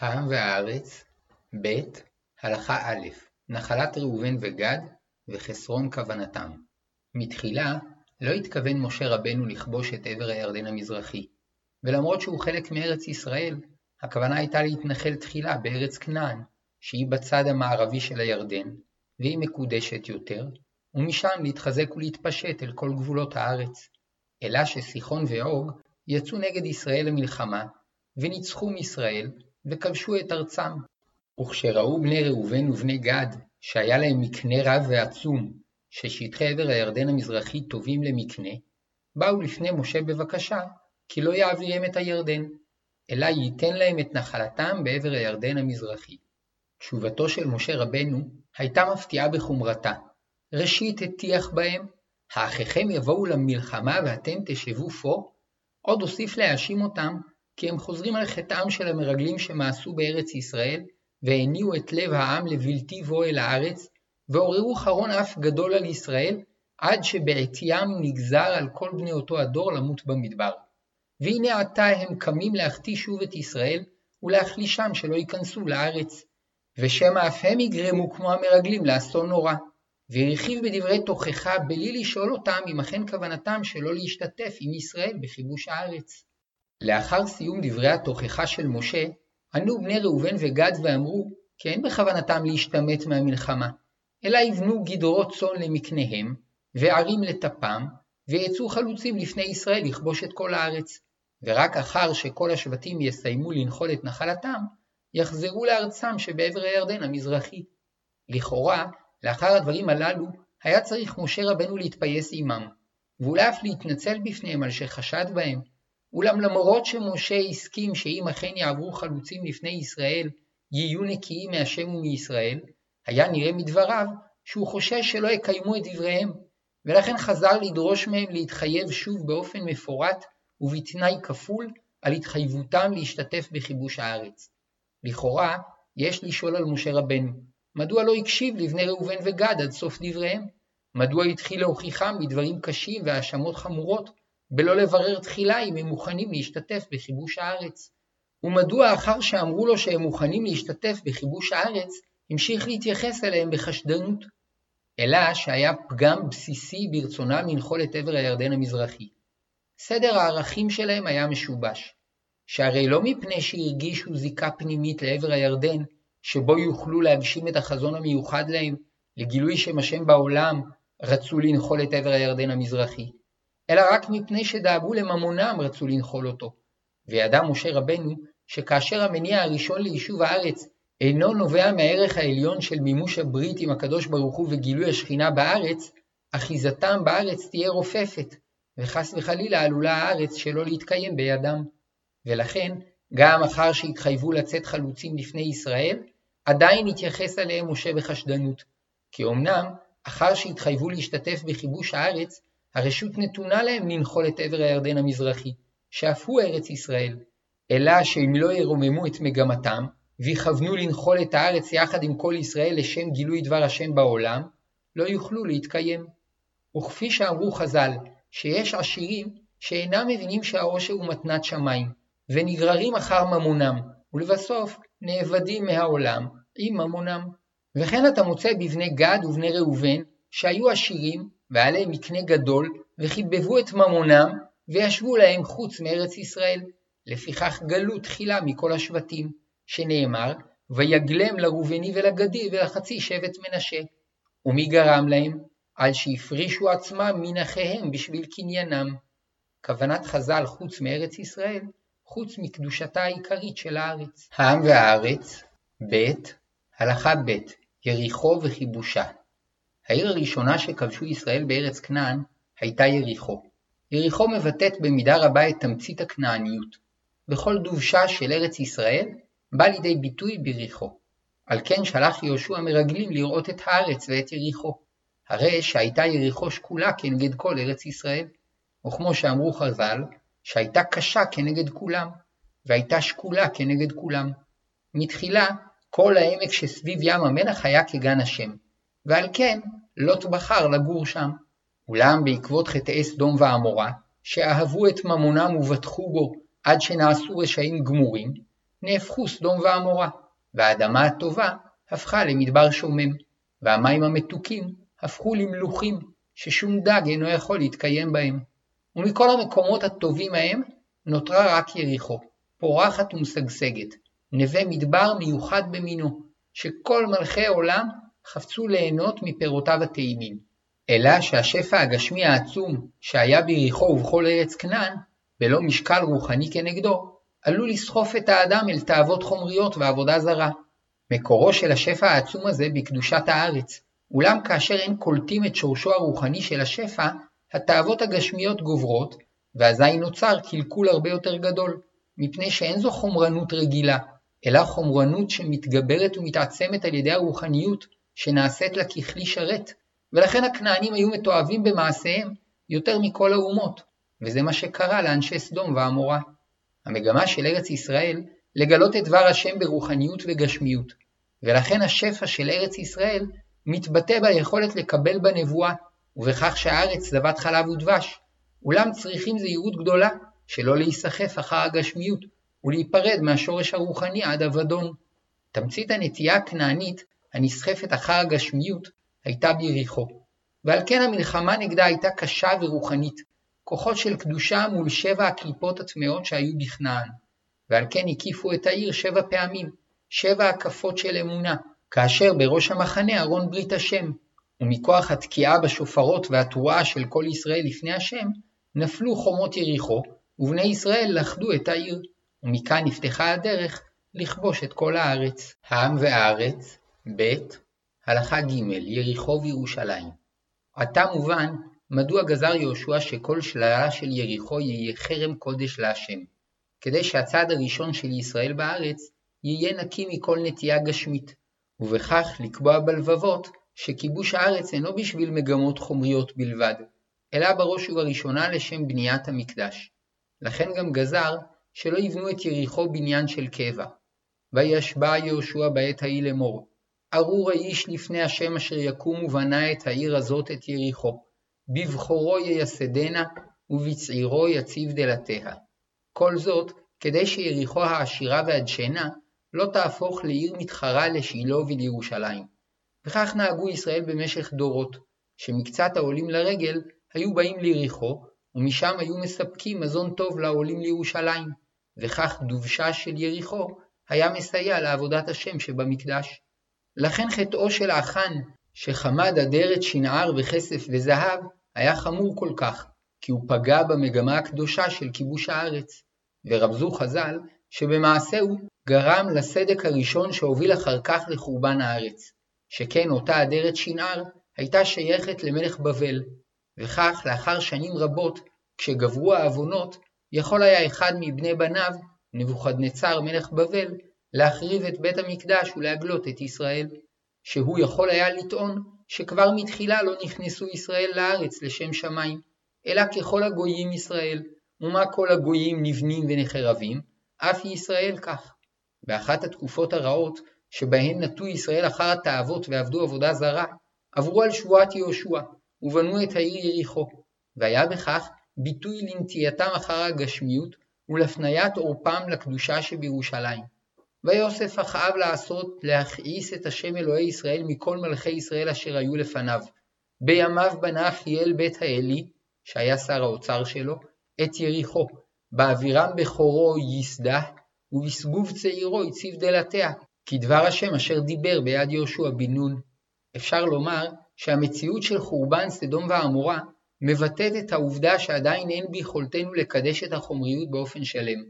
העם והארץ ב. הלכה א' נחלת ראובן וגד וחסרון כוונתם מתחילה לא התכוון משה רבנו לכבוש את עבר הירדן המזרחי, ולמרות שהוא חלק מארץ ישראל, הכוונה הייתה להתנחל תחילה בארץ כנען, שהיא בצד המערבי של הירדן, והיא מקודשת יותר, ומשם להתחזק ולהתפשט אל כל גבולות הארץ. אלא שסיחון ועוג יצאו נגד ישראל למלחמה, וניצחו מישראל, וכבשו את ארצם. וכשראו בני ראובן ובני גד, שהיה להם מקנה רב ועצום, ששטחי עבר הירדן המזרחי טובים למקנה, באו לפני משה בבקשה, כי לא יעבירם את הירדן, אלא ייתן להם את נחלתם בעבר הירדן המזרחי. תשובתו של משה רבנו הייתה מפתיעה בחומרתה. ראשית הטיח בהם, האחיכם יבואו למלחמה ואתם תשבו פה? עוד הוסיף להאשים אותם כי הם חוזרים על חטאם של המרגלים שמאסו בארץ ישראל, והניעו את לב העם לבלתי בוא אל הארץ, ועוררו חרון אף גדול על ישראל, עד שבעטיים נגזר על כל בני אותו הדור למות במדבר. והנה עתה הם קמים להחטיא שוב את ישראל, ולהחלישם שלא ייכנסו לארץ. ושמא אף הם יגרמו כמו המרגלים לאסון נורא. והרחיב בדברי תוכחה בלי לשאול אותם אם אכן כוונתם שלא להשתתף עם ישראל בכיבוש הארץ. לאחר סיום דברי התוכחה של משה, ענו בני ראובן וגד ואמרו כי אין בכוונתם להשתמט מהמלחמה, אלא יבנו גדרות צאן למקניהם, וערים לטפם, ויצאו חלוצים לפני ישראל לכבוש את כל הארץ. ורק אחר שכל השבטים יסיימו לנחול את נחלתם, יחזרו לארצם שבעבר הירדן המזרחי. לכאורה, לאחר הדברים הללו, היה צריך משה רבנו להתפייס עמם, ואולי אף להתנצל בפניהם על שחשד בהם, אולם למרות שמשה הסכים שאם אכן יעברו חלוצים לפני ישראל, יהיו נקיים מהשם ומישראל, היה נראה מדבריו שהוא חושש שלא יקיימו את דבריהם, ולכן חזר לדרוש מהם להתחייב שוב באופן מפורט ובתנאי כפול על התחייבותם להשתתף בכיבוש הארץ. לכאורה, יש לשאול על משה רבנו, מדוע לא הקשיב לבני ראובן וגד עד סוף דבריהם? מדוע התחיל להוכיחם בדברים קשים והאשמות חמורות, בלא לברר תחילה אם הם מוכנים להשתתף בכיבוש הארץ. ומדוע אחר שאמרו לו שהם מוכנים להשתתף בכיבוש הארץ, המשיך להתייחס אליהם בחשדנות. אלא שהיה פגם בסיסי ברצונם לנחול את עבר הירדן המזרחי. סדר הערכים שלהם היה משובש, שהרי לא מפני שהרגישו זיקה פנימית לעבר הירדן, שבו יוכלו להגשים את החזון המיוחד להם, לגילוי שם השם בעולם, רצו לנחול את עבר הירדן המזרחי, אלא רק מפני שדאגו לממונם רצו לנחול אותו. וידע משה רבנו שכאשר המניע הראשון ליישוב הארץ אינו נובע מהערך העליון של מימוש הברית עם הקדוש ברוך הוא וגילוי השכינה בארץ, אחיזתם בארץ תהיה רופפת, וחס וחלילה עלולה הארץ שלא להתקיים בידם. ולכן, גם אחר שהתחייבו לצאת חלוצים לפני ישראל, עדיין התייחס אליהם משה בחשדנות. כי אמנם, אחר שהתחייבו להשתתף בכיבוש הארץ, הרשות נתונה להם לנחול את עבר הירדן המזרחי, שאף הוא ארץ ישראל, אלא שאם לא ירוממו את מגמתם, ויכוונו לנחול את הארץ יחד עם כל ישראל לשם גילוי דבר השם בעולם, לא יוכלו להתקיים. וכפי שאמרו חז"ל, שיש עשירים שאינם מבינים שהעושר הוא מתנת שמיים, ונגררים אחר ממונם, ולבסוף נאבדים מהעולם עם ממונם. וכן אתה מוצא בבני גד ובני ראובן, שהיו עשירים, והיה להם מקנה גדול, וחיבבו את ממונם, וישבו להם חוץ מארץ ישראל. לפיכך גלו תחילה מכל השבטים, שנאמר, ויגלם לראובני ולגדי ולחצי שבט מנשה. ומי גרם להם? על שהפרישו עצמם מן אחיהם בשביל קניינם. כוונת חז"ל חוץ מארץ ישראל, חוץ מקדושתה העיקרית של הארץ. העם והארץ, ב. הלכה ב. יריחו וכיבושה. העיר הראשונה שכבשו ישראל בארץ כנען הייתה יריחו. יריחו מבטאת במידה רבה את תמצית הכנעניות. בכל דובשה של ארץ ישראל בא לידי ביטוי ביריחו. על כן שלח יהושע מרגלים לראות את הארץ ואת יריחו. הרי שהייתה יריחו שקולה כנגד כל ארץ ישראל. וכמו שאמרו חז"ל, שהייתה קשה כנגד כולם, והייתה שקולה כנגד כולם. מתחילה, כל העמק שסביב ים המלח היה כגן השם, ועל כן לוט בחר לגור שם. אולם בעקבות חטאי סדום ועמורה, שאהבו את ממונם ובטחו בו עד שנעשו רשעים גמורים, נהפכו סדום ועמורה, והאדמה הטובה הפכה למדבר שומם, והמים המתוקים הפכו למלוכים, ששום דג אינו יכול להתקיים בהם. ומכל המקומות הטובים ההם נותרה רק יריחו, פורחת ומשגשגת, נווה מדבר מיוחד במינו, שכל מלכי עולם חפצו ליהנות מפירותיו הטעימים. אלא שהשפע הגשמי העצום שהיה ביריחו ובכל ארץ כנען, בלא משקל רוחני כנגדו, עלול לסחוף את האדם אל תאוות חומריות ועבודה זרה. מקורו של השפע העצום הזה בקדושת הארץ, אולם כאשר אין קולטים את שורשו הרוחני של השפע, התאוות הגשמיות גוברות, ואזי נוצר קלקול הרבה יותר גדול, מפני שאין זו חומרנות רגילה, אלא חומרנות שמתגברת ומתעצמת על ידי הרוחניות, שנעשית לה ככלי שרת, ולכן הכנענים היו מתועבים במעשיהם יותר מכל האומות, וזה מה שקרה לאנשי סדום ועמורה. המגמה של ארץ ישראל לגלות את דבר השם ברוחניות וגשמיות, ולכן השפע של ארץ ישראל מתבטא ביכולת לקבל בנבואה, ובכך שהארץ זבת חלב ודבש. אולם צריכים זהירות גדולה, שלא להיסחף אחר הגשמיות, ולהיפרד מהשורש הרוחני עד אבדון. תמצית הנטייה הכנענית, הנסחפת אחר הגשמיות, הייתה ביריחו, ועל כן המלחמה נגדה הייתה קשה ורוחנית, כוחות של קדושה מול שבע הקליפות הטמאות שהיו בכנען, ועל כן הקיפו את העיר שבע פעמים, שבע הקפות של אמונה, כאשר בראש המחנה ארון ברית השם, ומכוח התקיעה בשופרות והתרועה של כל ישראל לפני השם, נפלו חומות יריחו, ובני ישראל לכדו את העיר, ומכאן נפתחה הדרך לכבוש את כל הארץ. העם והארץ, ב. הלכה ג' יריחו וירושלים. עתה מובן מדוע גזר יהושע שכל שללה של יריחו יהיה חרם קודש להשם, כדי שהצעד הראשון של ישראל בארץ יהיה נקי מכל נטייה גשמית, ובכך לקבוע בלבבות שכיבוש הארץ אינו בשביל מגמות חומריות בלבד, אלא בראש ובראשונה לשם בניית המקדש. לכן גם גזר שלא יבנו את יריחו בניין של קבע. וישבע יהושע בעת ההיא לאמור, ארור האיש לפני השם אשר יקום ובנה את העיר הזאת את יריחו, בבכורו ייסדנה ובצעירו יציב דלתיה. כל זאת כדי שיריחו העשירה והדשנה לא תהפוך לעיר מתחרה לשילה ולירושלים. וכך נהגו ישראל במשך דורות, שמקצת העולים לרגל היו באים ליריחו, ומשם היו מספקים מזון טוב לעולים לירושלים, וכך דובשה של יריחו היה מסייע לעבודת השם שבמקדש. לכן חטאו של החאן, שחמד אדרת שנער וכסף וזהב, היה חמור כל כך, כי הוא פגע במגמה הקדושה של כיבוש הארץ. ורמזו חז"ל, שבמעשהו גרם לסדק הראשון שהוביל אחר כך לחורבן הארץ, שכן אותה אדרת שנער הייתה שייכת למלך בבל, וכך לאחר שנים רבות, כשגברו העוונות, יכול היה אחד מבני בניו, נבוכדנצר מלך בבל, להחריב את בית המקדש ולהגלות את ישראל, שהוא יכול היה לטעון שכבר מתחילה לא נכנסו ישראל לארץ לשם שמיים, אלא ככל הגויים ישראל, ומה כל הגויים נבנים ונחרבים, אף ישראל כך. באחת התקופות הרעות, שבהן נטו ישראל אחר התאוות ועבדו עבודה זרה, עברו על שבועת יהושע, ובנו את העיר יריחו, והיה בכך ביטוי לנטייתם אחר הגשמיות ולהפניית עורפם לקדושה שבירושלים. ויוסף אחאב לעשות להכעיס את השם אלוהי ישראל מכל מלכי ישראל אשר היו לפניו. בימיו בנה אחיאל בית האלי, שהיה שר האוצר שלו, את יריחו, באווירם בכורו ייסדה, ובסגוב צעירו הציב דלתיה, כדבר השם אשר דיבר ביד יהושע בן נון. אפשר לומר שהמציאות של חורבן סדום ועמורה מבטאת את העובדה שעדיין אין ביכולתנו לקדש את החומריות באופן שלם,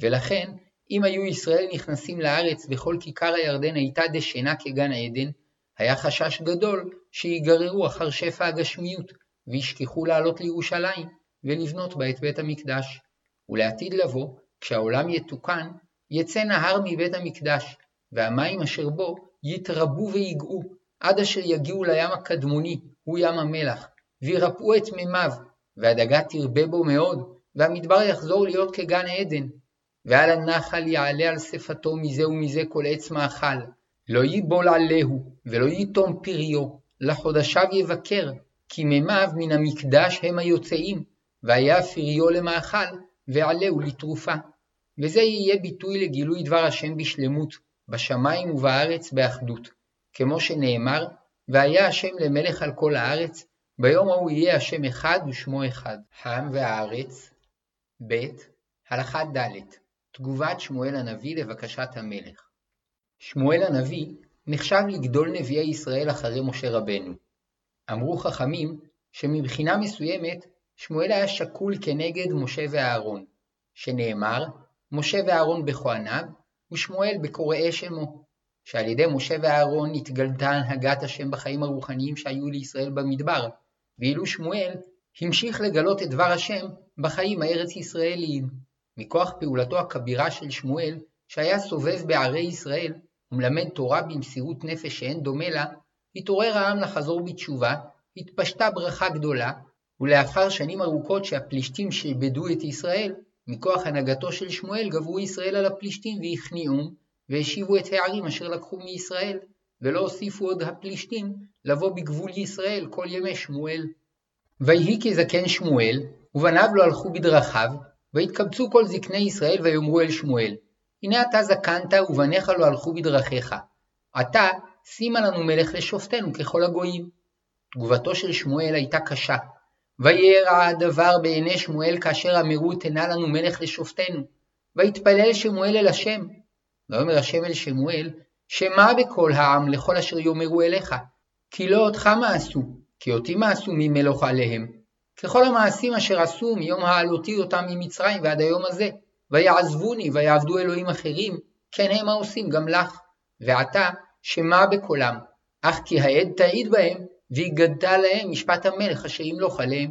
ולכן אם היו ישראל נכנסים לארץ וכל כיכר הירדן הייתה דשנה כגן העדן, היה חשש גדול שיגררו אחר שפע הגשמיות, וישכחו לעלות לירושלים, ולבנות בה את בית המקדש. ולעתיד לבוא, כשהעולם יתוקן, יצא נהר מבית המקדש, והמים אשר בו יתרבו ויגעו, עד אשר יגיעו לים הקדמוני, הוא ים המלח, וירפאו את מימיו, והדגה תרבה בו מאוד, והמדבר יחזור להיות כגן עדן, ועל הנחל יעלה על שפתו מזה ומזה כל עץ מאכל, לא ייבול עליהו, ולא ייתום פריו, לחודשיו יבקר, כי מימיו מן המקדש הם היוצאים, והיה פריו למאכל, ועלהו לתרופה. וזה יהיה ביטוי לגילוי דבר השם בשלמות, בשמיים ובארץ באחדות. כמו שנאמר, והיה השם למלך על כל הארץ, ביום ההוא יהיה השם אחד ושמו אחד. העם והארץ ב. הלכה ד' תגובת שמואל הנביא לבקשת המלך שמואל הנביא נחשב לגדול נביאי ישראל אחרי משה רבנו. אמרו חכמים שמבחינה מסוימת שמואל היה שקול כנגד משה ואהרון, שנאמר משה ואהרון בכהניו ושמואל בקוראי שמו, שעל ידי משה ואהרון התגלתה הנהגת השם בחיים הרוחניים שהיו לישראל במדבר, ואילו שמואל המשיך לגלות את דבר השם בחיים הארץ ישראליים. מכוח פעולתו הכבירה של שמואל, שהיה סובב בערי ישראל, ומלמד תורה במסירות נפש שאין דומה לה, התעורר העם לחזור בתשובה, התפשטה ברכה גדולה, ולאחר שנים ארוכות שהפלישתים שעבדו את ישראל, מכוח הנהגתו של שמואל גברו ישראל על הפלישתים והכניעום, והשיבו את הערים אשר לקחו מישראל, ולא הוסיפו עוד הפלישתים לבוא בגבול ישראל כל ימי שמואל. ויהי כזקן שמואל, ובניו לא הלכו בדרכיו, ויתקבצו כל זקני ישראל ויאמרו אל שמואל, הנה אתה זקנת ובניך לא הלכו בדרכיך, עתה שימה לנו מלך לשופטנו ככל הגויים. תגובתו של שמואל הייתה קשה, וירע הדבר בעיני שמואל כאשר אמרו תנה לנו מלך לשופטנו, ויתפלל שמואל אל השם. ויאמר השם אל שמואל, שמע בכל העם לכל אשר יאמרו אליך, כי לא אותך מעשו, כי אותי מעשו ממלוך עליהם. ככל המעשים אשר עשו מיום העלותי אותם ממצרים ועד היום הזה, ויעזבוני ויעבדו אלוהים אחרים, כן הם העושים גם לך. ועתה שמע בקולם, אך כי העד תעיד בהם, והגדת להם משפט המלך אשר ימלוך עליהם.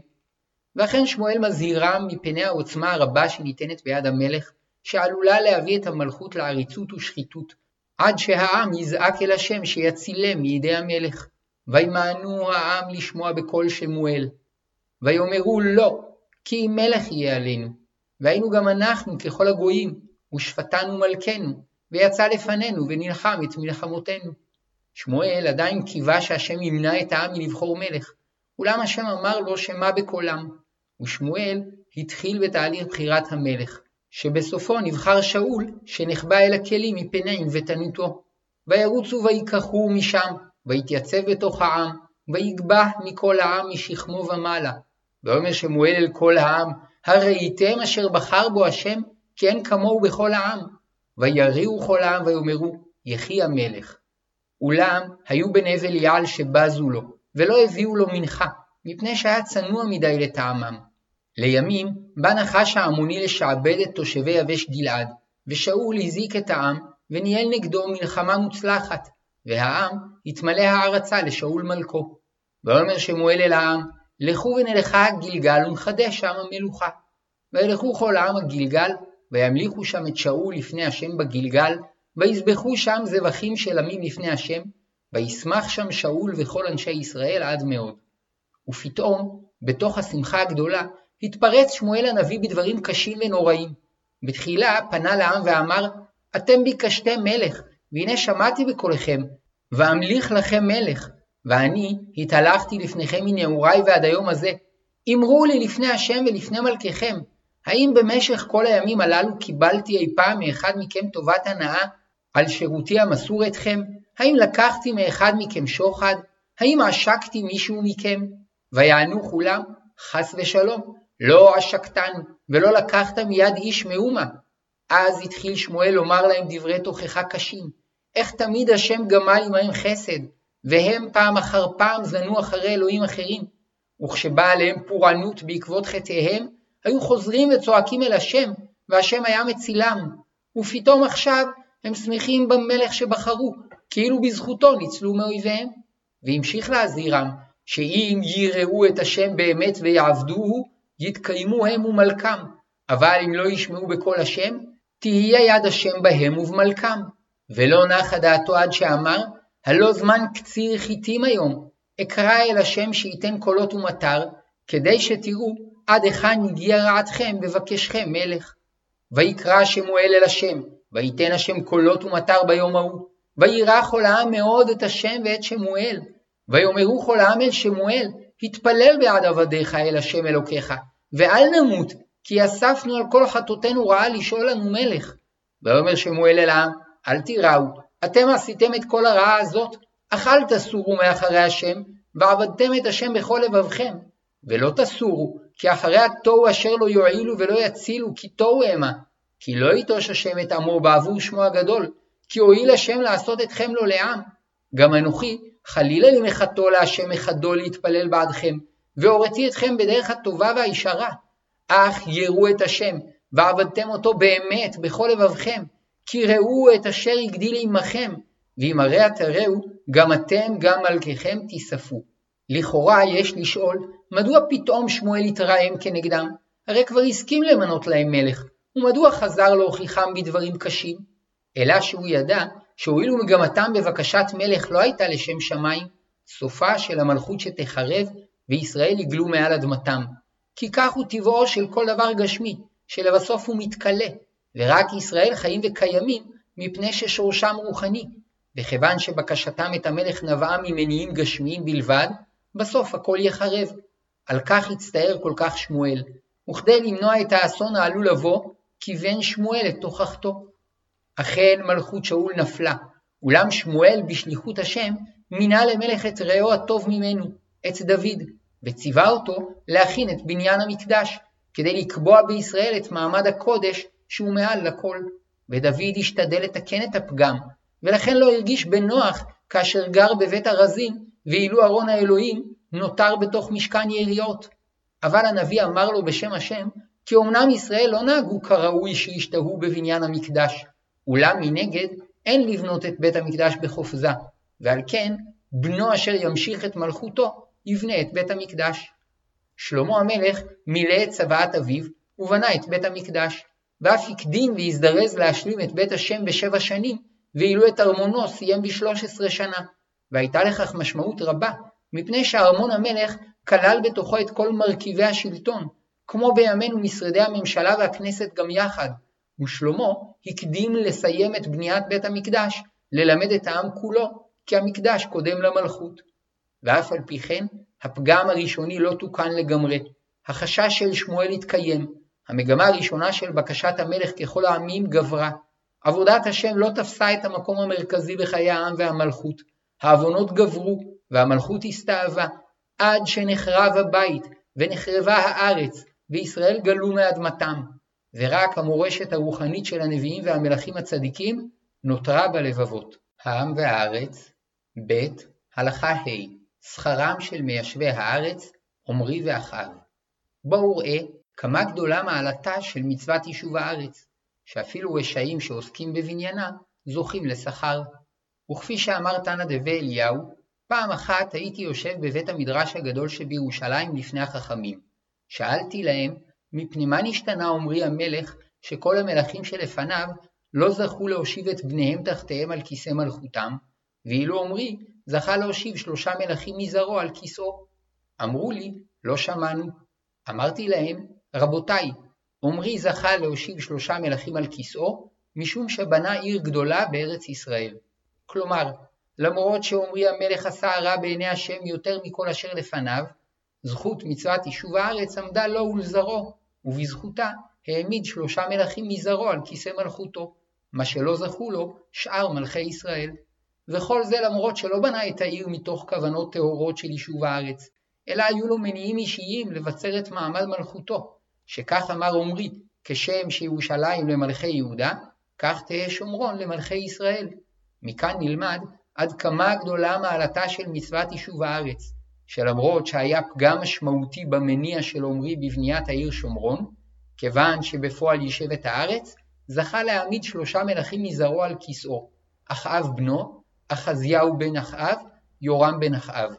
ואכן שמואל מזהירם מפני העוצמה הרבה שניתנת ביד המלך, שעלולה להביא את המלכות לעריצות ושחיתות, עד שהעם יזעק אל השם שיצילם מידי המלך. וימאנו העם לשמוע בקול שמואל. ויאמרו לא, כי מלך יהיה עלינו. והיינו גם אנחנו ככל הגויים, ושפטנו מלכנו, ויצא לפנינו ונלחם את מלחמותינו. שמואל עדיין קיווה שהשם ימנע את העם מלבחור מלך, אולם השם אמר לו שמע בקולם, ושמואל התחיל בתהליך בחירת המלך, שבסופו נבחר שאול, שנחבא אל הכלים מפני ענוותנותו. וירוצו ויקחו משם, ויתייצב בתוך העם, ויגבה מכל העם משכמו ומעלה. ויאמר שמואל אל כל העם, הראיתם אשר בחר בו השם, כי אין כמוהו בכל העם. ויריעו כל העם ויאמרו, יחי המלך. אולם היו בני בליעל שבזו לו, ולא הביאו לו מנחה, מפני שהיה צנוע מדי לטעמם. לימים בא נחש העמוני לשעבד את תושבי יבש גלעד, ושאול הזיק את העם, וניהל נגדו מלחמה מוצלחת, והעם התמלא הערצה לשאול מלכו. ויאמר שמואל אל העם, לכו ונלכה גלגל ונחדש שם המלוכה. וילכו כל העם הגלגל, וימליכו שם את שאול לפני השם בגלגל, ויזבחו שם זבחים של עמים לפני השם, וישמח שם שאול וכל אנשי ישראל עד מאוד. ופתאום, בתוך השמחה הגדולה, התפרץ שמואל הנביא בדברים קשים ונוראים. בתחילה פנה לעם ואמר, אתם ביקשתם מלך, והנה שמעתי בקולכם, ואמליך לכם מלך, ואני התהלכתי לפניכם מנעוריי ועד היום הזה. אמרו לי לפני השם ולפני מלככם, האם במשך כל הימים הללו קיבלתי אי פעם מאחד מכם טובת הנאה על שירותי המסור אתכם? האם לקחתי מאחד מכם שוחד? האם עשקתי מישהו מכם? ויענו כולם, חס ושלום, לא עשקתנו, ולא לקחת מיד איש מאומה. אז התחיל שמואל לומר להם דברי תוכחה קשים, איך תמיד השם גמל עמהם חסד, והם פעם אחר פעם זנו אחרי אלוהים אחרים, וכשבאה עליהם פורענות בעקבות חטאיהם, היו חוזרים וצועקים אל השם, והשם היה מצילם, ופתאום עכשיו הם שמחים במלך שבחרו, כאילו בזכותו ניצלו מאויביהם. והמשיך להזהירם, שאם יראו את השם באמת ויעבדוהו, יתקיימו הם ומלכם, אבל אם לא ישמעו בקול השם, תהיה יד השם בהם ובמלכם. ולא נחה דעתו עד שאמר, הלא זמן קציר חיטים היום, אקרא אל השם שייתן קולות ומטר, כדי שתראו עד היכן הגיע רעתכם בבקשכם מלך. ויקרא שמואל אל השם, ויתן השם קולות ומטר ביום ההוא, וירא כל העם מאוד את השם ואת שמואל. ויאמרו כל העם אל שמואל, התפלל בעד עבדיך אל השם אלוקיך, ואל נמות, כי אספנו על כל חטאותינו רעה לשאול לנו מלך. ויאמר שמואל אל העם, אל תיראו, אתם עשיתם את כל הרעה הזאת, אך אל תסורו מאחרי השם, ועבדתם את השם בכל לבבכם. ולא תסורו, כי אחרי התוהו אשר לא יועילו ולא יצילו, כי תוהו המה. כי לא יטוש השם את עמו בעבור שמו הגדול, כי הואיל השם לעשות אתכם לו לעם. גם אנוכי, חלילה לי מחתו להשם מחדו להתפלל בעדכם, והוריתי אתכם בדרך הטובה והישרה. אך יראו את השם, ועבדתם אותו באמת בכל לבבכם, כי ראו את אשר הגדיל עמכם, ואם הרי תראו, גם אתם גם מלככם תיספו. לכאורה יש לשאול, מדוע פתאום שמואל התרעם כנגדם? הרי כבר הסכים למנות להם מלך, ומדוע חזר להוכיחם בדברים קשים? אלא שהוא ידע שהואילו מגמתם בבקשת מלך לא הייתה לשם שמיים, סופה של המלכות שתחרב, וישראל יגלו מעל אדמתם. כי כך הוא טבעו של כל דבר גשמי, שלבסוף הוא מתכלה, ורק ישראל חיים וקיימים מפני ששורשם רוחני, וכיוון שבקשתם את המלך נבעה ממניעים גשמיים בלבד, בסוף הכל יחרב. על כך הצטער כל כך שמואל, וכדי למנוע את האסון העלול לבוא, כיוון שמואל את תוכחתו. אכן מלכות שאול נפלה, אולם שמואל בשליחות השם מינה למלך את רעהו הטוב ממנו, את דוד, וציווה אותו להכין את בניין המקדש, כדי לקבוע בישראל את מעמד הקודש שהוא מעל לכל. ודוד השתדל לתקן את הפגם, ולכן לא הרגיש בנוח כאשר גר בבית ארזים, ואילו ארון האלוהים נותר בתוך משכן יריות. אבל הנביא אמר לו בשם השם, כי אמנם ישראל לא נהגו כראוי שישתהו בבניין המקדש, אולם מנגד אין לבנות את בית המקדש בחופזה, ועל כן בנו אשר ימשיך את מלכותו יבנה את בית המקדש. שלמה המלך מילא את צוואת אביו ובנה את בית המקדש, ואף הקדים והזדרז להשלים את בית השם בשבע שנים, ואילו את ארמונו סיים בשלוש עשרה שנה. והייתה לכך משמעות רבה, מפני שארמון המלך כלל בתוכו את כל מרכיבי השלטון, כמו בימינו משרדי הממשלה והכנסת גם יחד, ושלמה הקדים לסיים את בניית בית המקדש, ללמד את העם כולו, כי המקדש קודם למלכות. ואף על פי כן, הפגם הראשוני לא תוקן לגמרי. החשש של שמואל התקיים, המגמה הראשונה של בקשת המלך ככל העמים גברה. עבודת השם לא תפסה את המקום המרכזי בחיי העם והמלכות. העוונות גברו, והמלכות הסתאבה, עד שנחרב הבית, ונחרבה הארץ, וישראל גלו מאדמתם. ורק המורשת הרוחנית של הנביאים והמלכים הצדיקים נותרה בלבבות. העם והארץ, ב. הלכה ה' שכרם של מיישבי הארץ, עמרי ואחאב. בואו ראה כמה גדולה מעלתה של מצוות יישוב הארץ, שאפילו רשעים שעוסקים בבניינה זוכים לשכר. וכפי שאמר תנא דבי אליהו, פעם אחת הייתי יושב בבית המדרש הגדול שבירושלים לפני החכמים. שאלתי להם, מפני מה נשתנה עמרי המלך, שכל המלכים שלפניו לא זכו להושיב את בניהם תחתיהם על כיסא מלכותם, ואילו עמרי זכה להושיב שלושה מלכים מזרעו על כיסאו. אמרו לי, לא שמענו. אמרתי להם, רבותיי, עמרי זכה להושיב שלושה מלכים על כיסאו, משום שבנה עיר גדולה בארץ ישראל. כלומר, למרות שעמרי המלך עשה הרע בעיני השם יותר מכל אשר לפניו, זכות מצוות יישוב הארץ עמדה לו ולזרעו, ובזכותה העמיד שלושה מלכים מזרעו על כיסא מלכותו, מה שלא זכו לו שאר מלכי ישראל. וכל זה למרות שלא בנה את העיר מתוך כוונות טהורות של יישוב הארץ, אלא היו לו מניעים אישיים לבצר את מעמד מלכותו, שכך אמר עמרי, כשם שירושלים למלכי יהודה, כך תהא שומרון למלכי ישראל. מכאן נלמד עד כמה גדולה מעלתה של מצוות יישוב הארץ, שלמרות שהיה פגם משמעותי במניע של עמרי בבניית העיר שומרון, כיוון שבפועל יישב את הארץ, זכה להעמיד שלושה מלכים מזרעו על כיסאו, אחאב בנו, אחזיהו בן אחאב, יורם בן אחאב.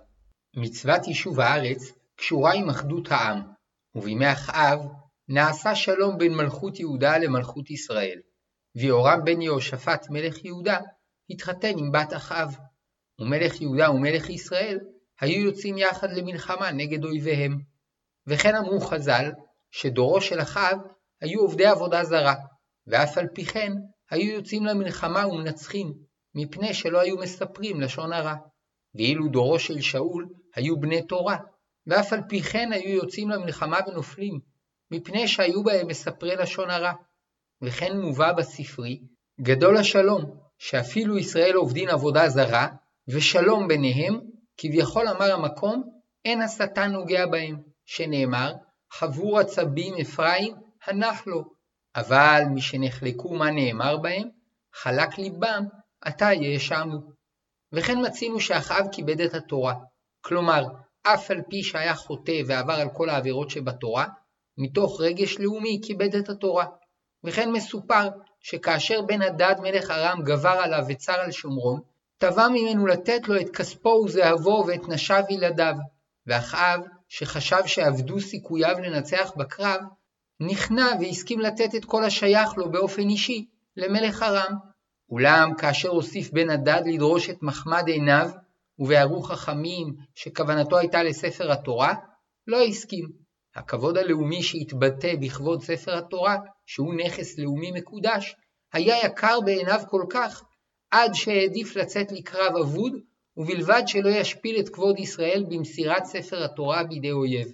מצוות יישוב הארץ קשורה עם אחדות העם, ובימי אחאב נעשה שלום בין מלכות יהודה למלכות ישראל, ויורם בן יהושפט מלך יהודה התחתן עם בת אחאב, ומלך יהודה ומלך ישראל היו יוצאים יחד למלחמה נגד אויביהם. וכן אמרו חז"ל, שדורו של אחאב היו עובדי עבודה זרה, ואף על פי כן היו יוצאים למלחמה ומנצחים, מפני שלא היו מספרים לשון הרע. ואילו דורו של שאול היו בני תורה, ואף על פי כן היו יוצאים למלחמה ונופלים, מפני שהיו בהם מספרי לשון הרע. וכן מובא בספרי, גדול השלום, שאפילו ישראל עובדין עבודה זרה, ושלום ביניהם, כביכול אמר המקום, אין השטן נוגע בהם, שנאמר, חבור עצבים אפרים, הנח לו. אבל משנחלקו מה נאמר בהם, חלק ליבם, עתה יאשמו. וכן מצינו שאחאב כיבד את התורה, כלומר, אף על פי שהיה חוטא ועבר על כל העבירות שבתורה, מתוך רגש לאומי כיבד את התורה. וכן מסופר שכאשר בן הדד מלך ארם גבר עליו וצר על שומרון, תבע ממנו לתת לו את כספו וזהבו ואת נשיו וילדיו. ואחאב, שחשב שאבדו סיכוייו לנצח בקרב, נכנע והסכים לתת את כל השייך לו באופן אישי למלך ארם. אולם כאשר הוסיף בן הדד לדרוש את מחמד עיניו, ובהרו חכמים שכוונתו הייתה לספר התורה, לא הסכים. הכבוד הלאומי שהתבטא בכבוד ספר התורה, שהוא נכס לאומי מקודש, היה יקר בעיניו כל כך, עד שהעדיף לצאת לקרב אבוד, ובלבד שלא ישפיל את כבוד ישראל במסירת ספר התורה בידי אויב.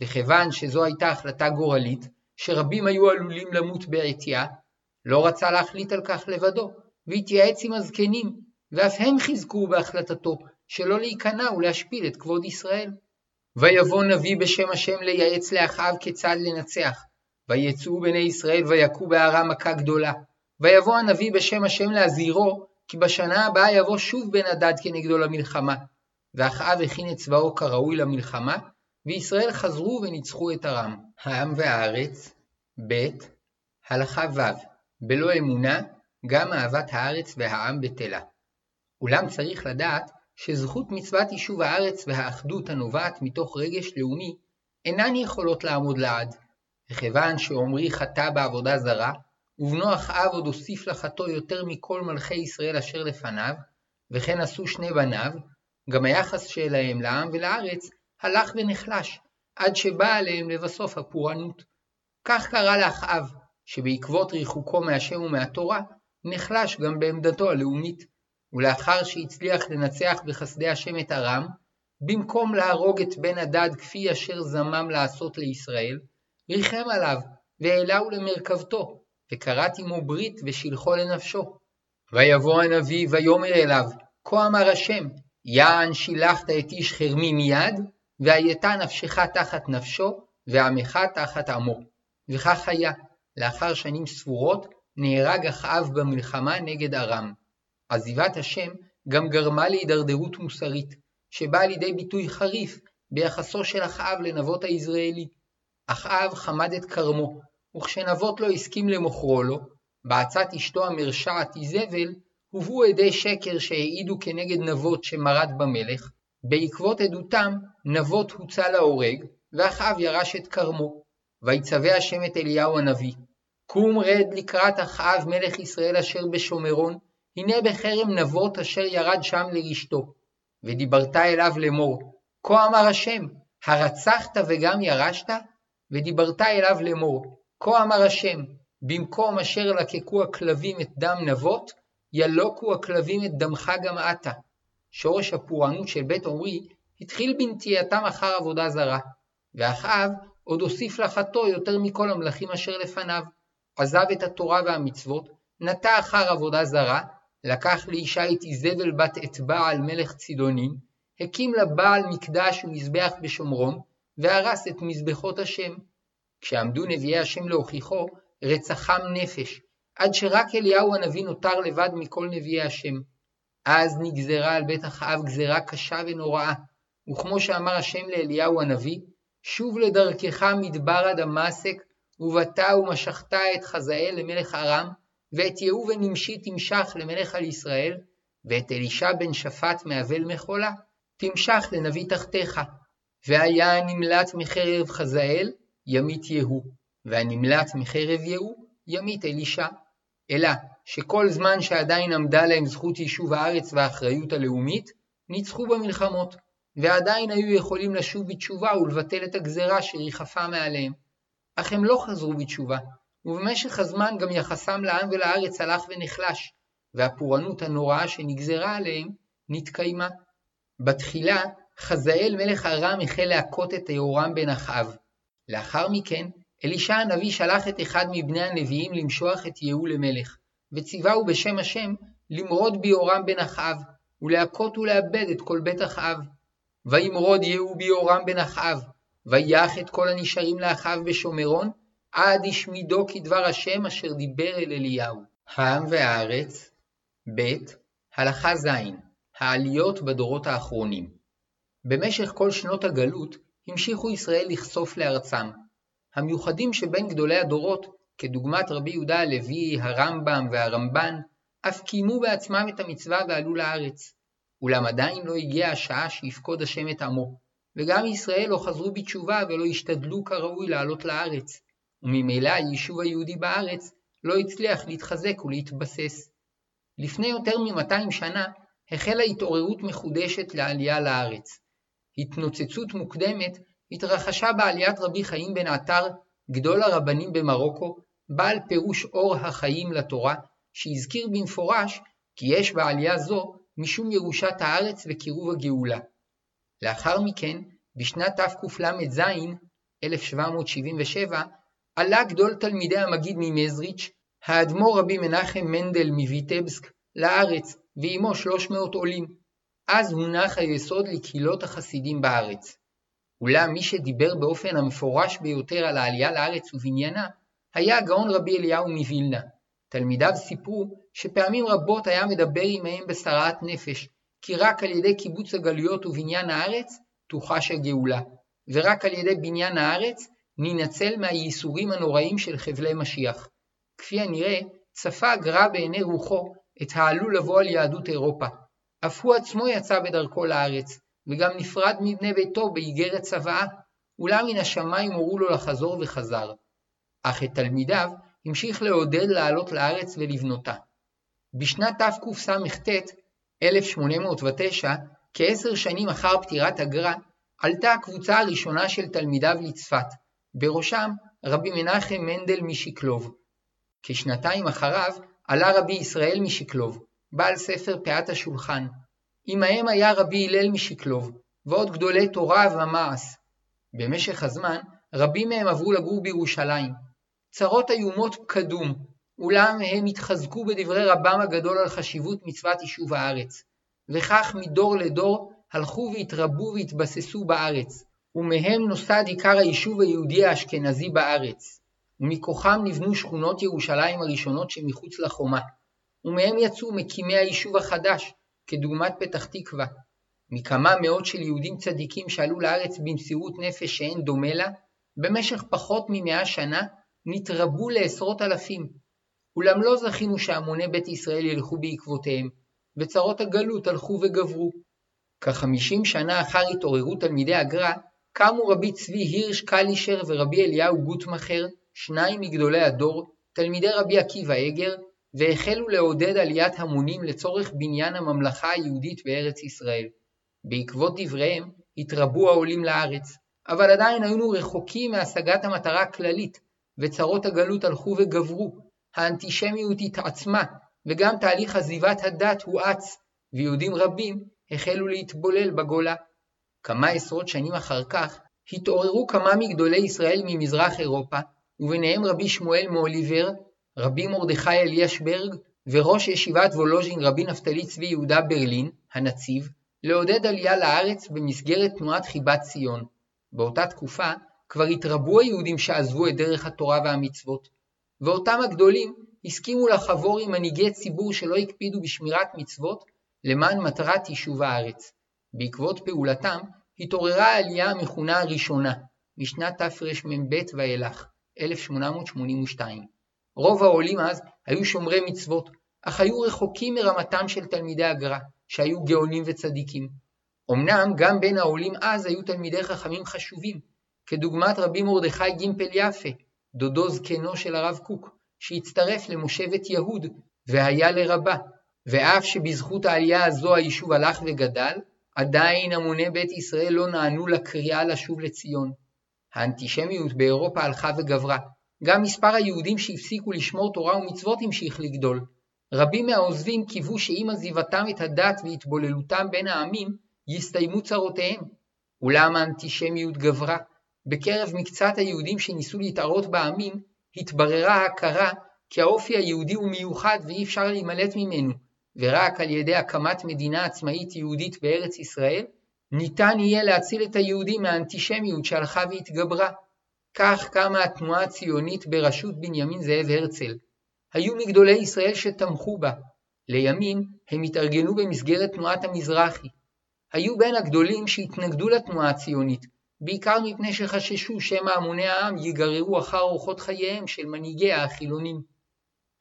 וכיוון שזו הייתה החלטה גורלית, שרבים היו עלולים למות בעטייה, לא רצה להחליט על כך לבדו, והתייעץ עם הזקנים, ואף הם חיזקו בהחלטתו שלא להיכנע ולהשפיל את כבוד ישראל. ויבוא נביא בשם השם לייעץ לאחאב כיצד לנצח. ויצאו בני ישראל ויכו בהרה מכה גדולה. ויבוא הנביא בשם השם להזהירו, כי בשנה הבאה יבוא שוב בן הדד כנגדו למלחמה. ואחאב הכין את צבאו כראוי למלחמה, וישראל חזרו וניצחו את ארם. העם והארץ, ב. הלכה ו' בלא אמונה, גם אהבת הארץ והעם בטלה. אולם צריך לדעת שזכות מצוות יישוב הארץ והאחדות הנובעת מתוך רגש לאומי אינן יכולות לעמוד לעד, וכיוון שעמרי חטא בעבודה זרה, ובנו אחאב עוד הוסיף לחטוא יותר מכל מלכי ישראל אשר לפניו, וכן עשו שני בניו, גם היחס שלהם לעם ולארץ הלך ונחלש, עד שבאה עליהם לבסוף הפורענות. כך קרה לאחאב, שבעקבות ריחוקו מהשם ומהתורה, נחלש גם בעמדתו הלאומית. ולאחר שהצליח לנצח בחסדי השם את ארם, במקום להרוג את בן הדד כפי אשר זמם לעשות לישראל, ריחם עליו, והעלהו למרכבתו, וכרת עמו ברית ושילחו לנפשו. ויבוא הנביא ויאמר אליו, כה אמר השם, יען שילחת את איש חרמי מיד, והייתה נפשך תחת נפשו, ועמך תחת עמו. וכך היה, לאחר שנים ספורות, נהרג אחאב במלחמה נגד ארם. עזיבת השם גם גרמה להידרדרות מוסרית, שבאה לידי ביטוי חריף ביחסו של אחאב לנבות היזרעאלי. אחאב חמד את כרמו, וכשנבות לא הסכים למוכרו לו, בעצת אשתו המרשעת איזבל, הובאו עדי שקר שהעידו כנגד נבות שמרד במלך, בעקבות עדותם נבות הוצא להורג, ואחאב ירש את כרמו. ויצווה השם את אליהו הנביא, קום רד לקראת אחאב מלך ישראל אשר בשומרון, הנה בחרם נבות אשר ירד שם לרשתו. ודיברת אליו לאמור, כה אמר השם, הרצחת וגם ירשת? ודיברת אליו לאמור, כה אמר השם, במקום אשר לקקו הכלבים את דם נבות, ילוקו הכלבים את דמך גם עתה. שורש הפורענות של בית עמרי התחיל בנטייתם אחר עבודה זרה, ואחאב עוד הוסיף לחטוא יותר מכל המלכים אשר לפניו. עזב את התורה והמצוות, נטע אחר עבודה זרה, לקח לאישה את איזבל בת אתבעל מלך צידונים, הקים לה בעל מקדש ומזבח בשומרון, והרס את מזבחות השם. כשעמדו נביאי השם להוכיחו, רצחם נפש, עד שרק אליהו הנביא נותר לבד מכל נביאי השם. אז נגזרה על בית אחאב גזרה קשה ונוראה, וכמו שאמר השם לאליהו הנביא, שוב לדרכך מדבר דמשק, ובאת ומשכת את חזאל למלך ארם, ואת יהוא בן נמשי תמשך למלך על ישראל, ואת אלישע בן שפט מאבל מחולה, תמשך לנביא תחתיך. והיה הנמלט מחרב חזאל, ימית יהוא, והנמלט מחרב יהוא, ימית אלישע. אלא שכל זמן שעדיין עמדה להם זכות יישוב הארץ והאחריות הלאומית, ניצחו במלחמות, ועדיין היו יכולים לשוב בתשובה ולבטל את הגזרה שריחפה מעליהם. אך הם לא חזרו בתשובה, ובמשך הזמן גם יחסם לעם ולארץ הלך ונחלש, והפורענות הנוראה שנגזרה עליהם נתקיימה. בתחילה, חזאל מלך ארם החל להכות את יהורם בן אחאב. לאחר מכן, אלישע הנביא שלח את אחד מבני הנביאים למשוח את יהוא למלך, וציווהו בשם השם למרוד ביורם בן אחאב, ולהכות ולאבד את כל בית אחאב. וימרוד יהוא ביורם בן אחאב, ויח את כל הנשארים לאחאב בשומרון, עד השמידו כדבר השם אשר דיבר אל אליהו. העם והארץ ב. הלכה ז. העליות בדורות האחרונים במשך כל שנות הגלות המשיכו ישראל לכסוף לארצם. המיוחדים שבין גדולי הדורות, כדוגמת רבי יהודה הלוי, הרמב"ם והרמב"ן, אף קיימו בעצמם את המצווה ועלו לארץ. אולם עדיין לא הגיעה השעה שיפקוד השם את עמו, וגם ישראל לא חזרו בתשובה ולא השתדלו כראוי לעלות לארץ, וממילא היישוב היהודי בארץ לא הצליח להתחזק ולהתבסס. לפני יותר מ-200 שנה החלה התעוררות מחודשת לעלייה לארץ. התנוצצות מוקדמת התרחשה בעליית רבי חיים בן עטר, גדול הרבנים במרוקו, בעל פירוש אור החיים לתורה, שהזכיר במפורש כי יש בעלייה זו משום ירושת הארץ וקירוב הגאולה. לאחר מכן, בשנת תקל"ז, 1777, עלה גדול תלמידי המגיד ממזריץ', האדמו"ר רבי מנחם מנדל מויטבסק, לארץ, ועמו 300 עולים. אז הונח היסוד לקהילות החסידים בארץ. אולם מי שדיבר באופן המפורש ביותר על העלייה לארץ ובניינה, היה הגאון רבי אליהו מווילנה. תלמידיו סיפרו שפעמים רבות היה מדבר עמהם בסרעת נפש, כי רק על ידי קיבוץ הגלויות ובניין הארץ תוחש הגאולה, ורק על ידי בניין הארץ ננצל מהייסורים הנוראים של חבלי משיח. כפי הנראה, צפה הגר"א בעיני רוחו את העלול לבוא על יהדות אירופה. אף הוא עצמו יצא בדרכו לארץ, וגם נפרד מבני ביתו באיגרת צוואה, אולם מן השמיים הורו לו לחזור וחזר. אך את תלמידיו המשיך לעודד לעלות לארץ ולבנותה. בשנת תקס"ט, 1809, כעשר שנים אחר פטירת הגר"א, עלתה הקבוצה הראשונה של תלמידיו לצפת, בראשם רבי מנחם מנדל משקלוב. כשנתיים אחריו עלה רבי ישראל משקלוב, בעל ספר פאת השולחן. עמהם היה רבי הלל משקלוב, ועוד גדולי תורה ומעש. במשך הזמן, רבים מהם עברו לגור בירושלים. צרות איומות קדום, אולם הם התחזקו בדברי רבם הגדול על חשיבות מצוות יישוב הארץ. וכך מדור לדור הלכו והתרבו והתבססו בארץ, ומהם נוסד עיקר היישוב היהודי האשכנזי בארץ. ומכוחם נבנו שכונות ירושלים הראשונות שמחוץ לחומה, ומהם יצאו מקימי היישוב החדש, כדוגמת פתח תקווה. מכמה מאות של יהודים צדיקים שעלו לארץ במסירות נפש שאין דומה לה, במשך פחות ממאה שנה נתרבו לעשרות אלפים. אולם לא זכינו שהמוני בית ישראל ילכו בעקבותיהם, וצרות הגלות הלכו וגברו. כחמישים שנה אחר התעוררות תלמידי הגר"א, קמו רבי צבי הירש קלישר ורבי אליהו גוטמכר, שניים מגדולי הדור, תלמידי רבי עקיבא אגר, והחלו לעודד עליית המונים לצורך בניין הממלכה היהודית בארץ ישראל. בעקבות דבריהם התרבו העולים לארץ, אבל עדיין היינו רחוקים מהשגת המטרה הכללית, וצרות הגלות הלכו וגברו, האנטישמיות התעצמה, וגם תהליך עזיבת הדת הואץ, ויהודים רבים החלו להתבולל בגולה. כמה עשרות שנים אחר כך התעוררו כמה מגדולי ישראל ממזרח אירופה, וביניהם רבי שמואל מאוליבר, רבי מרדכי אליאשברג וראש ישיבת וולוז'ין רבי נפתלי צבי יהודה ברלין, הנציב, לעודד עלייה לארץ במסגרת תנועת חיבת ציון. באותה תקופה כבר התרבו היהודים שעזבו את דרך התורה והמצוות, ואותם הגדולים הסכימו לחבור עם מנהיגי ציבור שלא הקפידו בשמירת מצוות למען מטרת יישוב הארץ. בעקבות פעולתם התעוררה העלייה המכונה הראשונה, משנת תרמ"ב ואילך, 1882. רוב העולים אז היו שומרי מצוות, אך היו רחוקים מרמתם של תלמידי הגר"א, שהיו גאונים וצדיקים. אמנם גם בין העולים אז היו תלמידי חכמים חשובים, כדוגמת רבי מרדכי גימפל יפה, דודו זקנו של הרב קוק, שהצטרף למושבת יהוד והיה לרבה, ואף שבזכות העלייה הזו היישוב הלך וגדל, עדיין המוני בית ישראל לא נענו לקריאה לשוב לציון. האנטישמיות באירופה הלכה וגברה, גם מספר היהודים שהפסיקו לשמור תורה ומצוות המשיך לגדול. רבים מהעוזבים קיוו שעם עזיבתם את הדת והתבוללותם בין העמים, יסתיימו צרותיהם. אולם האנטישמיות גברה, בקרב מקצת היהודים שניסו להתערות בעמים, התבררה ההכרה כי האופי היהודי הוא מיוחד ואי אפשר להימלט ממנו, ורק על ידי הקמת מדינה עצמאית יהודית בארץ ישראל, ניתן יהיה להציל את היהודים מהאנטישמיות שהלכה והתגברה. כך קמה התנועה הציונית בראשות בנימין זאב הרצל. היו מגדולי ישראל שתמכו בה. לימים הם התארגנו במסגרת תנועת המזרחי. היו בין הגדולים שהתנגדו לתנועה הציונית, בעיקר מפני שחששו שמא המוני העם ייגררו אחר אורחות חייהם של מנהיגיה החילונים.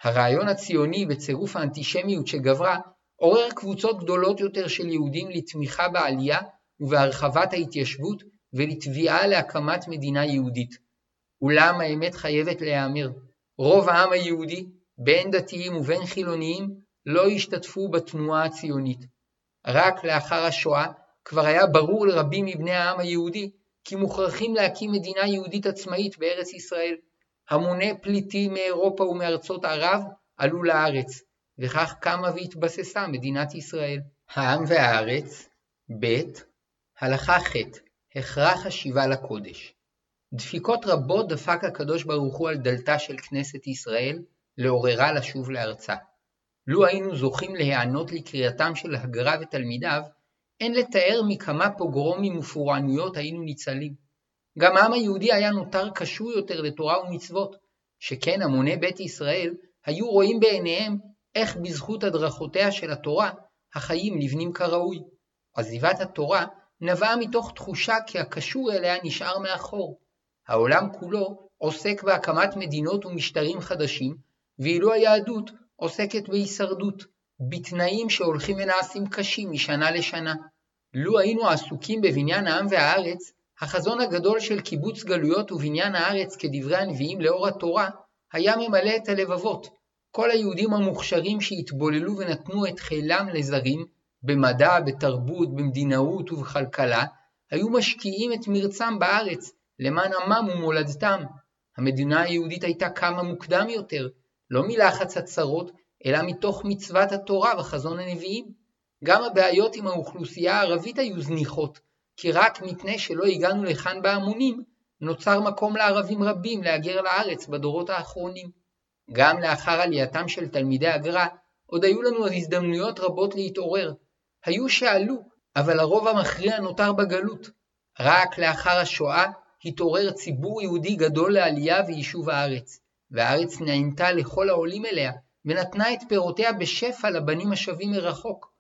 הרעיון הציוני בצירוף האנטישמיות שגברה, עורר קבוצות גדולות יותר של יהודים לתמיכה בעלייה ובהרחבת ההתיישבות ולתביעה להקמת מדינה יהודית. אולם האמת חייבת להיאמר, רוב העם היהודי, בין דתיים ובין חילוניים, לא השתתפו בתנועה הציונית. רק לאחר השואה כבר היה ברור לרבים מבני העם היהודי כי מוכרחים להקים מדינה יהודית עצמאית בארץ ישראל. המוני פליטים מאירופה ומארצות ערב עלו לארץ, וכך קמה והתבססה מדינת ישראל. העם והארץ, ב. הלכה ח' הכרח השיבה לקודש. דפיקות רבות דפק הקדוש ברוך הוא על דלתה של כנסת ישראל, לעוררה לשוב לארצה. לו היינו זוכים להיענות לקריאתם של הגר"א ותלמידיו, אין לתאר מכמה פוגרומים ופורענויות היינו ניצלים. גם העם היהודי היה נותר קשור יותר לתורה ומצוות, שכן המוני בית ישראל היו רואים בעיניהם איך בזכות הדרכותיה של התורה החיים נבנים כראוי. עזיבת התורה נבעה מתוך תחושה כי הקשור אליה נשאר מאחור. העולם כולו עוסק בהקמת מדינות ומשטרים חדשים, ואילו היהדות עוסקת בהישרדות, בתנאים שהולכים ונעשים קשים משנה לשנה. לו היינו עסוקים בבניין העם והארץ, החזון הגדול של קיבוץ גלויות ובניין הארץ כדברי הנביאים לאור התורה, היה ממלא את הלבבות. כל היהודים המוכשרים שהתבוללו ונתנו את חילם לזרים, במדע, בתרבות, במדינאות ובכלכלה, היו משקיעים את מרצם בארץ, למען עמם ומולדתם. המדינה היהודית הייתה קמה מוקדם יותר, לא מלחץ הצרות, אלא מתוך מצוות התורה וחזון הנביאים. גם הבעיות עם האוכלוסייה הערבית היו זניחות, כי רק מפני שלא הגענו לכאן בהמונים, נוצר מקום לערבים רבים להגר לארץ בדורות האחרונים. גם לאחר עלייתם של תלמידי הגר"א, עוד היו לנו הזדמנויות רבות להתעורר. היו שעלו, אבל הרוב המכריע נותר בגלות. רק לאחר השואה התעורר ציבור יהודי גדול לעלייה ויישוב הארץ, והארץ נענתה לכל העולים אליה, ונתנה את פירותיה בשפע לבנים השבים מרחוק.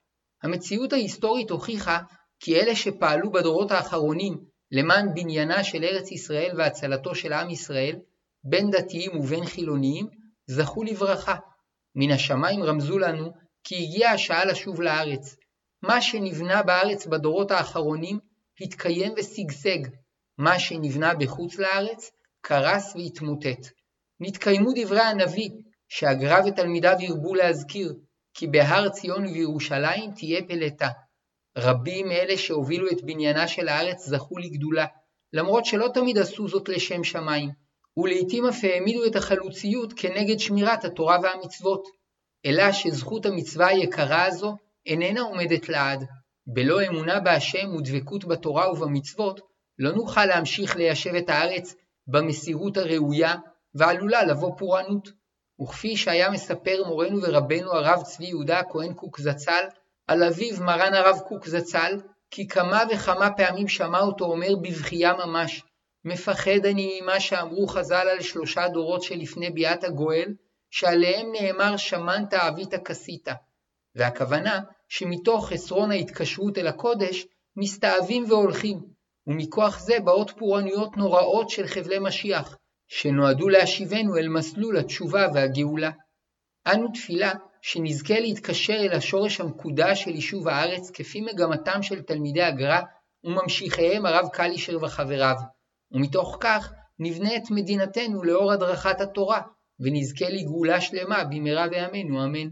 המציאות ההיסטורית הוכיחה כי אלה שפעלו בדורות האחרונים למען בניינה של ארץ ישראל והצלתו של עם ישראל, בין דתיים ובין חילוניים, זכו לברכה. מן השמיים רמזו לנו כי הגיעה השעה לשוב לארץ. מה שנבנה בארץ בדורות האחרונים התקיים ושגשג, מה שנבנה בחוץ לארץ קרס והתמוטט. נתקיימו דברי הנביא, שהגר"א ותלמידיו ירבו להזכיר, כי בהר ציון ובירושלים תהיה פלטה. רבים מאלה שהובילו את בניינה של הארץ זכו לגדולה, למרות שלא תמיד עשו זאת לשם שמיים, ולעיתים אף העמידו את החלוציות כנגד שמירת התורה והמצוות. אלא שזכות המצווה היקרה הזו איננה עומדת לעד. בלא אמונה בהשם ודבקות בתורה ובמצוות, לא נוכל להמשיך ליישב את הארץ במסירות הראויה, ועלולה לבוא פורענות. וכפי שהיה מספר מורנו ורבנו הרב צבי יהודה הכהן קוק זצ"ל, על אביו מרן הרב קוק זצ"ל, כי כמה וכמה פעמים שמע אותו אומר בבכייה ממש, מפחד אני ממה שאמרו חז"ל על שלושה דורות שלפני ביאת הגואל, שעליהם נאמר שמנת עבית כסית. והכוונה שמתוך חסרון ההתקשרות אל הקודש, מסתאבים והולכים, ומכוח זה באות פורענויות נוראות של חבלי משיח, שנועדו להשיבנו אל מסלול התשובה והגאולה. אנו תפילה שנזכה להתקשר אל השורש המקודש של יישוב הארץ כפי מגמתם של תלמידי הגר"א וממשיכיהם הרב קלישר וחבריו, ומתוך כך נבנה את מדינתנו לאור הדרכת התורה, ונזכה לגאולה שלמה במהרה בימינו אמן.